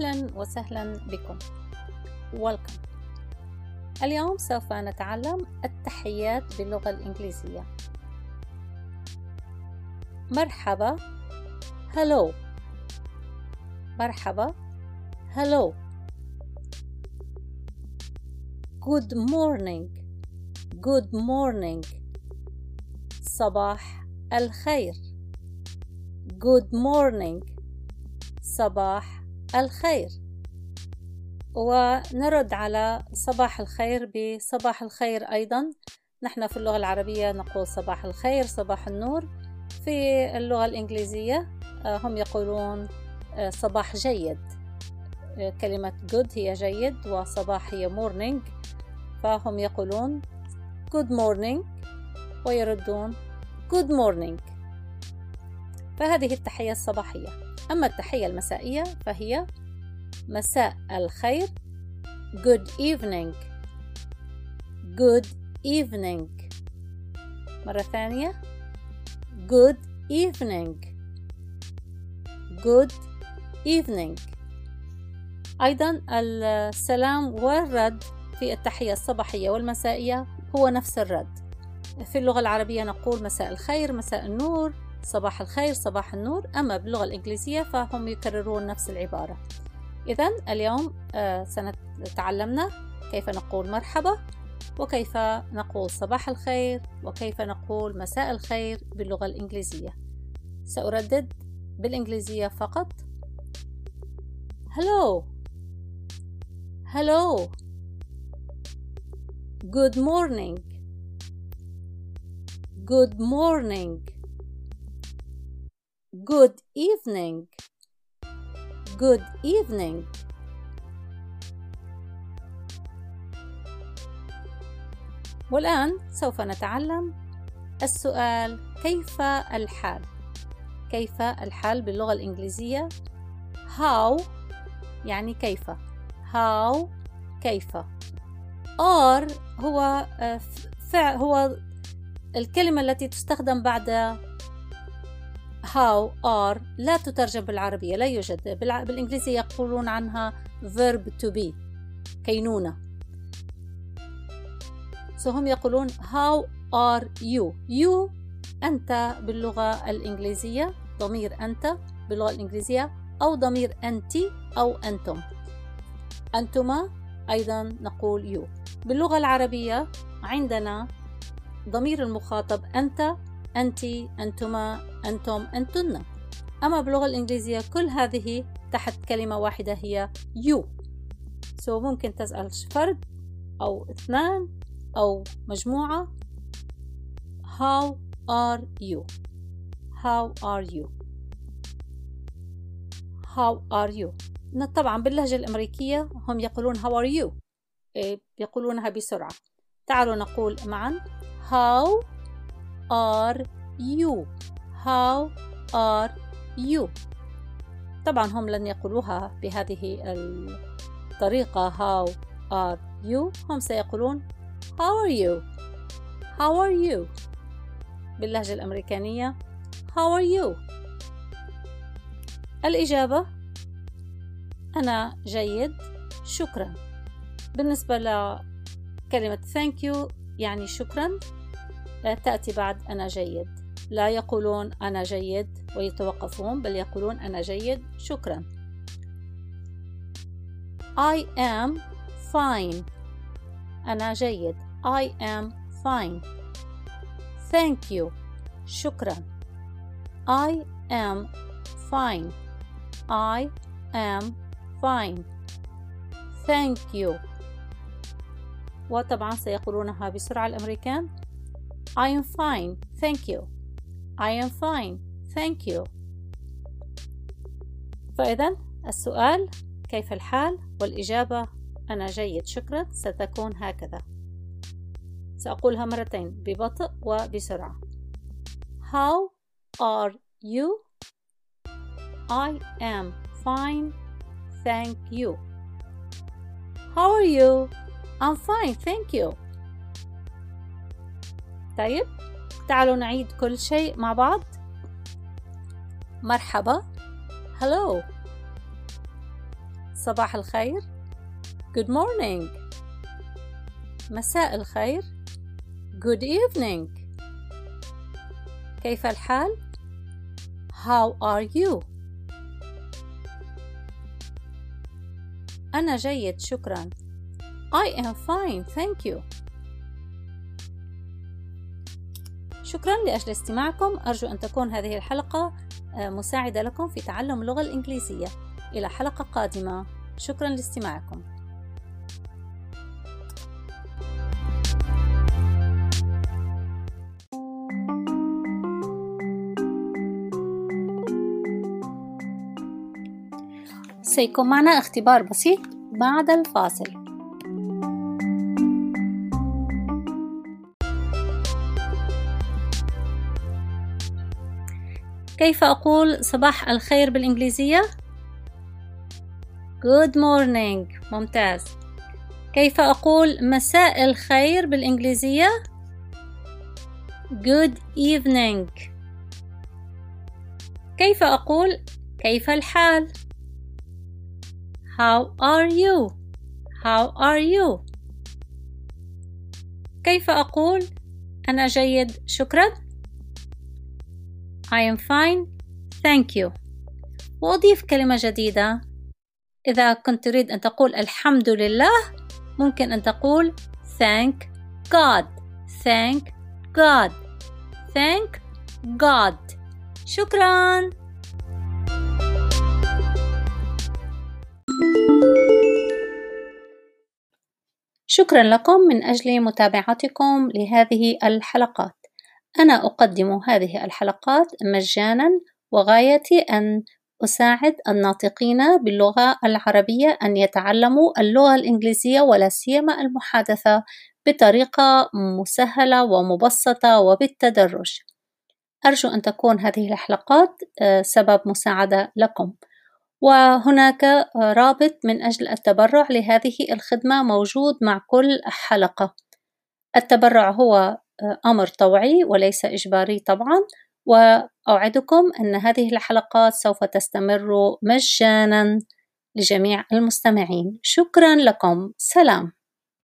أهلا وسهلا بكم. Welcome. اليوم سوف نتعلم التحيات باللغة الإنجليزية. مرحبا. Hello. مرحبا. Hello. Good morning. Good morning. صباح الخير. Good morning. صباح الخير. ونرد على صباح الخير بصباح الخير أيضا. نحن في اللغة العربية نقول صباح الخير صباح النور. في اللغة الإنجليزية آه، هم يقولون آه، صباح جيد. آه، كلمة good هي جيد وصباح هي morning. فهم يقولون good morning ويردون good morning. فهذه التحية الصباحية. أما التحية المسائية فهي مساء الخير. Good evening. Good evening. مرة ثانية. Good evening. Good evening. أيضا السلام والرد في التحية الصباحية والمسائية هو نفس الرد. في اللغة العربية نقول مساء الخير مساء النور. صباح الخير صباح النور. أما باللغة الإنجليزية فهم يكررون نفس العبارة. إذا اليوم آه، سنتعلمنا كيف نقول مرحبا وكيف نقول صباح الخير وكيف نقول مساء الخير باللغة الإنجليزية. سأردد بالإنجليزية فقط. Hello. Hello. Good morning. Good morning. Good evening. Good evening. والآن سوف نتعلم السؤال كيف الحال؟ كيف الحال باللغة الإنجليزية؟ How يعني كيف How كيف are هو آه، فعل هو الكلمة التي تستخدم بعد how are لا تترجم بالعربية لا يوجد. بالإنجليزية يقولون عنها verb to be كينونة. So هم يقولون how are you you أنت باللغة الإنجليزية ضمير أنت باللغة الإنجليزية أو ضمير أنت أو أنتم. أنتما أيضا نقول you. باللغة العربية عندنا ضمير المخاطب أنت أنت أنتما أنتم أنتن. أما باللغة الإنجليزية كل هذه تحت كلمة واحدة هي you. So ممكن تسأل فرد؟ أو اثنان؟ أو مجموعة؟ How are you? How are you? How are you? طبعا باللهجة الأمريكية هم يقولون how are you. إيه، يقولونها بسرعة. تعالوا نقول معا how are you? How are you? طبعا هم لن يقولوها بهذه الطريقة. How are you هم سيقولون how are you? How are you? باللهجة الأمريكانية how are you? الإجابة أنا جيد شكرا. بالنسبة لكلمة thank you يعني شكرا لا تأتي بعد أنا جيد. لا يقولون أنا جيد ويتوقفون بل يقولون أنا جيد. شكرا. I am fine. أنا جيد. I am fine. Thank you. شكرا. I am fine. I am fine. Thank you. وطبعا سيقولونها بسرعة الأمريكان. I am fine, thank you. I am fine, thank you. فإذا السؤال كيف الحال والإجابة أنا جيد شكرا ستكون هكذا سأقولها مرتين ببطء وبسرعة How are you? I am fine, thank you. How are you? I'm fine, thank you. طيب تعالوا نعيد كل شيء مع بعض. مرحبا. Hello. صباح الخير. Good morning. مساء الخير. Good evening. كيف الحال؟ How are you? أنا جيد شكرا. I am fine thank you. شكرا لأجل استماعكم. أرجو أن تكون هذه الحلقة آه، مساعدة لكم في تعلم اللغة الإنجليزية. إلى حلقة قادمة. شكرا لاستماعكم. سيكون معنا اختبار بسيط بعد الفاصل. كيف أقول صباح الخير بالإنجليزية؟ Good morning ممتاز كيف أقول مساء الخير بالإنجليزية؟ Good evening كيف أقول كيف الحال؟ How are you? How are you? كيف أقول أنا جيد شكرا؟ I am fine. Thank you. وأضيف كلمة جديدة. إذا كنت تريد أن تقول الحمد لله ممكن أن تقول thank God. Thank God. Thank God. شكراً. شكرا لكم من أجل متابعتكم لهذه الحلقات. أنا أقدم هذه الحلقات مجانا وغايتي أن أساعد الناطقين باللغة العربية أن يتعلموا اللغة الإنجليزية ولا سيما المحادثة بطريقة مسهلة ومبسطة وبالتدرج. أرجو أن تكون هذه الحلقات آه، سبب مساعدة لكم. وهناك رابط من أجل التبرع لهذه الخدمة موجود مع كل حلقة. التبرع هو أمر طوعي وليس إجباري طبعًا، وأوعدكم أن هذه الحلقات سوف تستمر مجانًا لجميع المستمعين. شكرًا لكم، سلام.